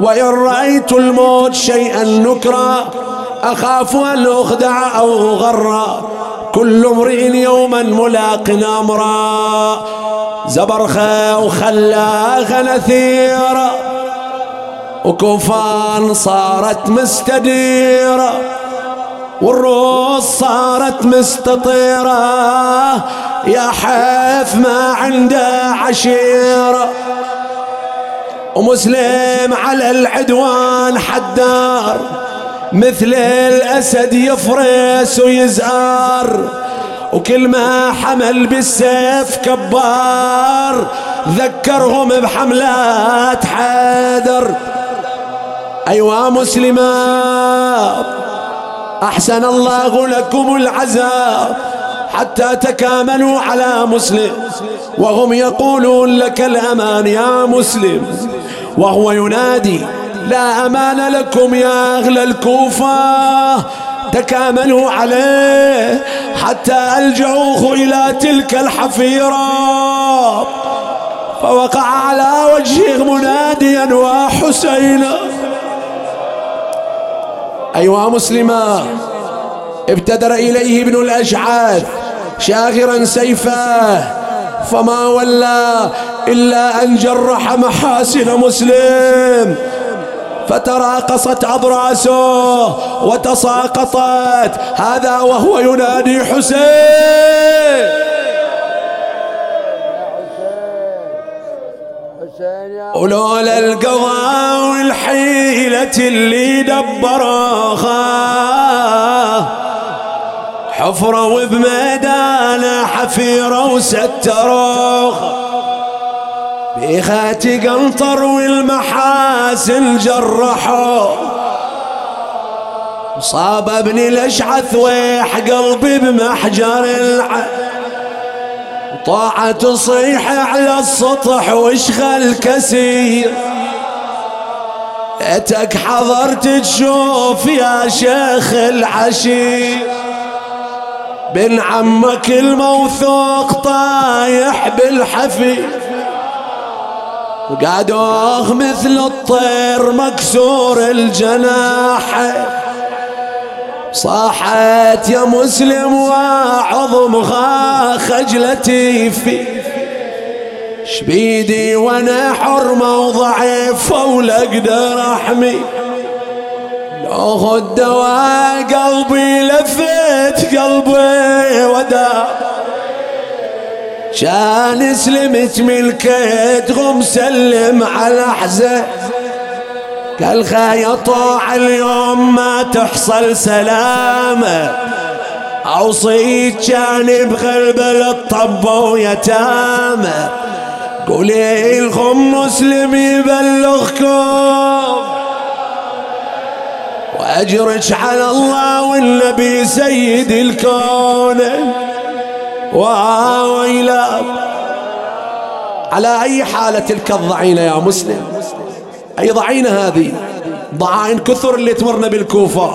وإن رأيت الموت شيئا نكرا أخاف أن أخدع أو غرا كل امرئ يوما ملاق أمرا. زبرخة وخلاخ نثيرا. وكفان صارت مستديرة والروس صارت مستطيرة. يا حيف ما عنده عشيرة. ومسلم على العدوان حدار مثل الأسد يفرس ويزار. وكل ما حمل بالسيف كبار ذكرهم بحملات حيدر. أيوا مسلمات أحسن الله لكم العذاب حتى تكاملوا على مسلم وهم يقولون لك الأمان يا مسلم وهو ينادي لا أمان لكم يا أهل الكوفة تكاملوا عليه حتى ألجأوه إلى تلك الحفيرة. فوقع على وجهه مناديا وحسينا أيها مسلما ابتدر إليه ابن الأشعاث شاغرا سيفه فما ولى إلا أن جرح محاسن مسلم. فتراقصت أضراسه وتساقطت هذا وهو ينادي حسين. ولولا القضاء والحيلة اللي دبروها حفرة وبميدانه حفيرة وستروها. بيخات قنطر والمحاسن جرحوا. صاب ابن الأشعث ويح قلبي بمحجر العين طاعة تصيح على السطح واشغل كسير أتك حضرت تشوف يا شيخ العشير. بن عمك الموثوق طايح بالحفي وقادوخ مثل الطير مكسور الجناح صاحت يا مسلم وعظمها خجلتي في شبيدي وأنا حرمة وضعيف ولا أقدر احمي لو الدواء قلبي لفت قلبي ودا. كان سلمت من غم سلم على حزن. قال خيطوا اليوم ما تحصل سلامة. أوصيت كان بقلب الطب ويتامة قولي لكم مسلم يبلغكم. وأجرك على الله والنبي سيد الكون. وإلى على أي حالة تلك الضعينة يا مسلم؟ أي ضعينة هذه؟ ضعائن كثر اللي تمرنا بالكوفة.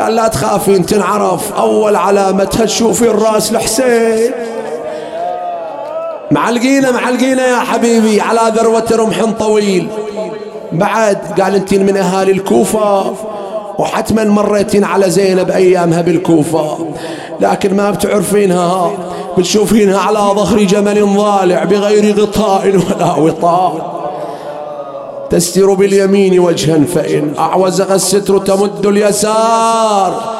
قال لا تخافين تنعرف أول علامتها تشوفي الرأس الحسين معلقينه معلقينه يا حبيبي. على ذروة رمح طويل. بعد قال أنت من أهالي الكوفة. وحتما مريتين على زينب أيامها بالكوفة. لكن ما بتعرفينها. بتشوفينها على ظهر جمل ضالع بغير غطاء ولا وطاء. تستر باليمين وجها فإن أعوزغ الستر تمد اليسار.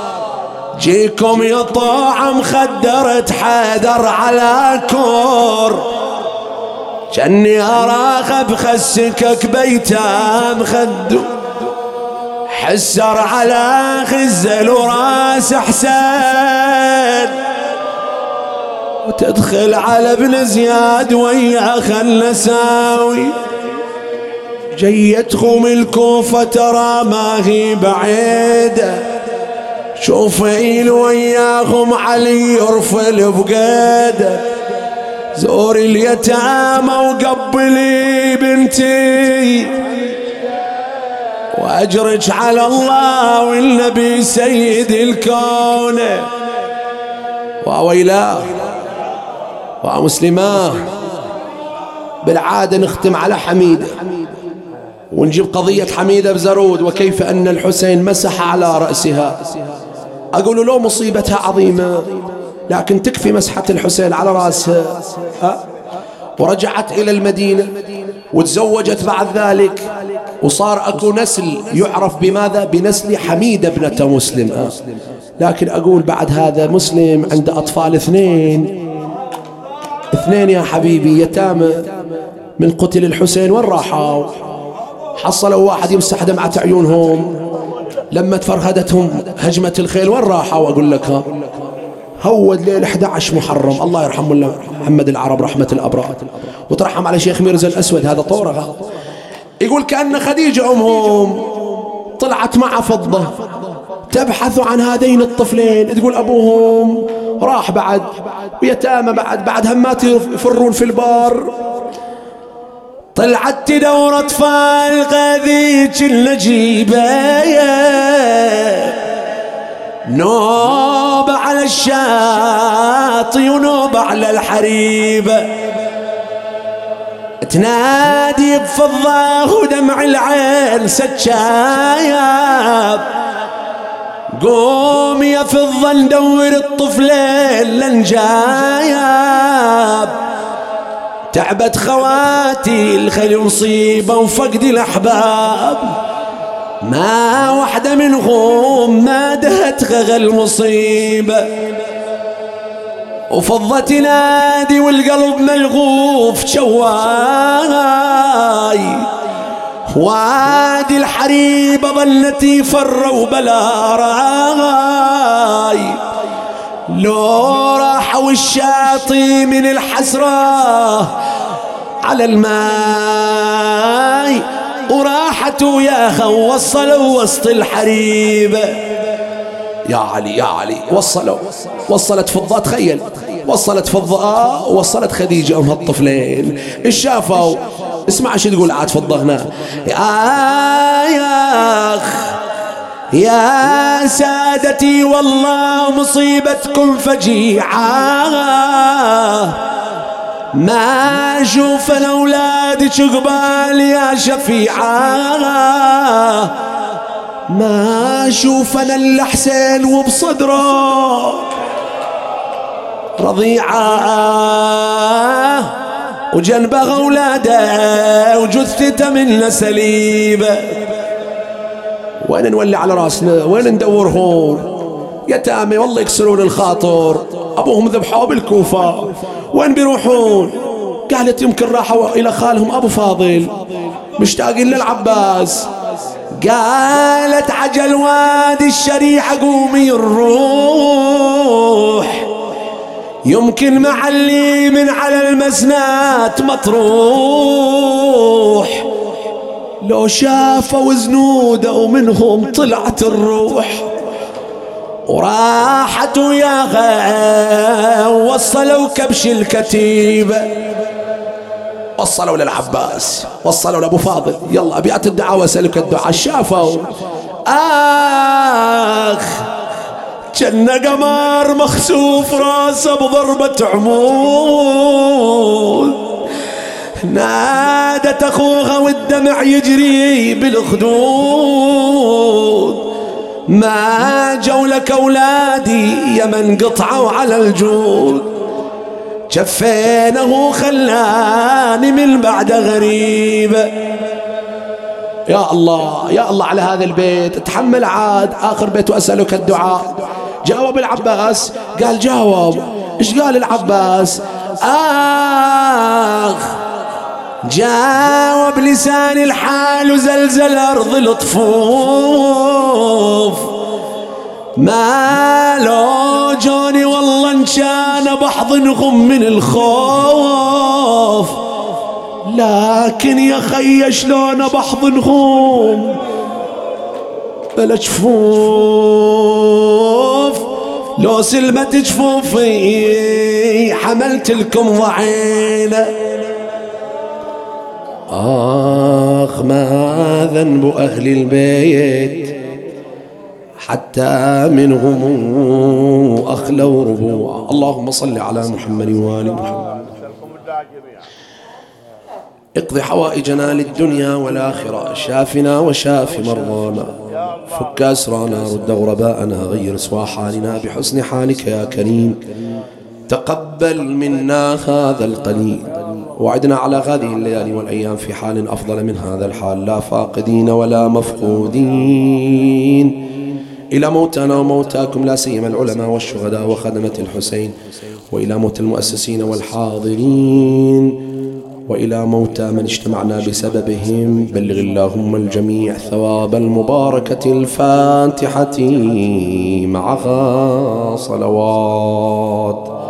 جيكم يا طاعة مخدرة حيدر على كور. جني أراخ بخسكك بيتام خدو حسر على خزل وراس حسين. وتدخل على ابن زياد ويا خل ساوي جيتهم الكوفة ترى ما هي بعيدة شوفي وياهم علي يرفل بقيده زور اليتامى وقبلي بنتي. واجرج على الله والنبي سيد الكون. وويلاه ومسلماه بالعادة نختم على حميدة. ونجيب قضية حميدة بزرود وكيف أن الحسين مسح على رأسها. أقول له مصيبتها عظيمة لكن تكفي مسحة الحسين على رأسها. أه؟ ورجعت إلى المدينة وتزوجت بعد ذلك وصار أكو نسل يعرف بماذا؟ بنسل حميدة ابنة مسلم. أه؟ لكن أقول بعد هذا مسلم عنده أطفال اثنين. اثنين يا حبيبي يتامى. من قتل الحسين وين راحوا؟ حصلوا واحد يمسح دمعة عيونهم. لما تفرهدتهم هجمة الخيل وين راحوا؟ أقول لك. هود ليل 11 محرم. الله يرحم محمد العرب رحمة الأبرار. وترحم على شيخ ميرزا الأسود هذا طورة يقول كأن خديجة أمهم طلعت مع فضة تبحث عن هذين الطفلين. تقول أبوهم راح بعد ويتامى بعد بعد همات يفرون في البار. طلعت تدور اطفال غذيج النجيبة نوب على الشاطي ونوب على الحريبة تنادي بفضة ودمع العين سجايب قوم يا فضة ندور الطفلين لنجايب تعبت خواتي الخل مصيبة وفقد الأحباب. ما واحدة منهم ما دهت غغى المصيبة وفضت نادي والقلب ملغوف شواي. وادي الحريبة ظلتي فروا بلا راي. لو راحوا الشاطي من الحسرة على الماي وراحتوا يا خو وصلوا وسط الحريبة يا علي يا علي وصلوا. وصلت فضة تخيل. وصلت فضة وصلت خديجة أم هالطفلين شافوا؟ اسمع شو تقول عاد فضة هنا. يا أخ. يا سادتي والله مصيبتكم فجيعة. ما أشوف اولادك قبال يا شفيعة. ما أشوف أنا الا حسين وبصدره. رضيعة. وجنبه اولاده وجثته من سليبه وين نولي على راسنا؟ وين ندورهم؟ يتامى والله يكسرون الخاطر. أبوهم ذبحوا بالكوفة. وين بيروحون؟ قالت يمكن راحوا إلى خالهم أبو فاضل. مشتاقين للعباس. قالت عجل وادي الشريحة قومي الروح. يمكن معلي من على المسنات مطروح. لو شافوا زنودة ومنهم طلعت الروح وراحت وياها وصلوا كبش الكتيبة وصلوا للعباس وصلوا لأبو فاضل. يلا أبيات الدعاء واسالك الدعاء. شافوا؟ آخ جن قمر مخسوف راسه بضربة عمود. نادت أخوها والدمع يجري بالخدود. ما جو لك أولادي يا من قطعوا على الجود. جفينه خلاني من بعد غريبه يا الله يا الله على هذا البيت. تحمل عاد آخر بيت وأسألك الدعاء. جاوب العباس. قال جاوب. إيش قال العباس؟ آخ. جاوب لسان الحال وزلزل أرض الطفوف ما لو جوني والله إن كان بحضنهم من الخوف. لكن يا خي شلون بحضنهم بلا جفوف لو سلمت جفوفي حملت لكم ضعينه آخ ما ذنب أهل البيت. حتى منهم أخلوا ربوعا. اللهم صل على محمد وآل محمد. اقض حوائجنا للدنيا والآخرة. شافنا وشاف مرضانا. فك أسرانا رد غرباءنا. غير سوى حالنا بحسن حالك يا كريم. تقبل منا هذا القليل. وعدنا على هذه الليالي والأيام في حال أفضل من هذا الحال. لا فاقدين ولا مفقودين. إلى موتنا وموتاكم لا سيما العلماء والشهداء وخدمة الحسين وإلى موت المؤسسين والحاضرين وإلى موتى من اجتمعنا بسببهم. بلغ اللهم الجميع ثواب المباركة الفاتحة معها صلوات.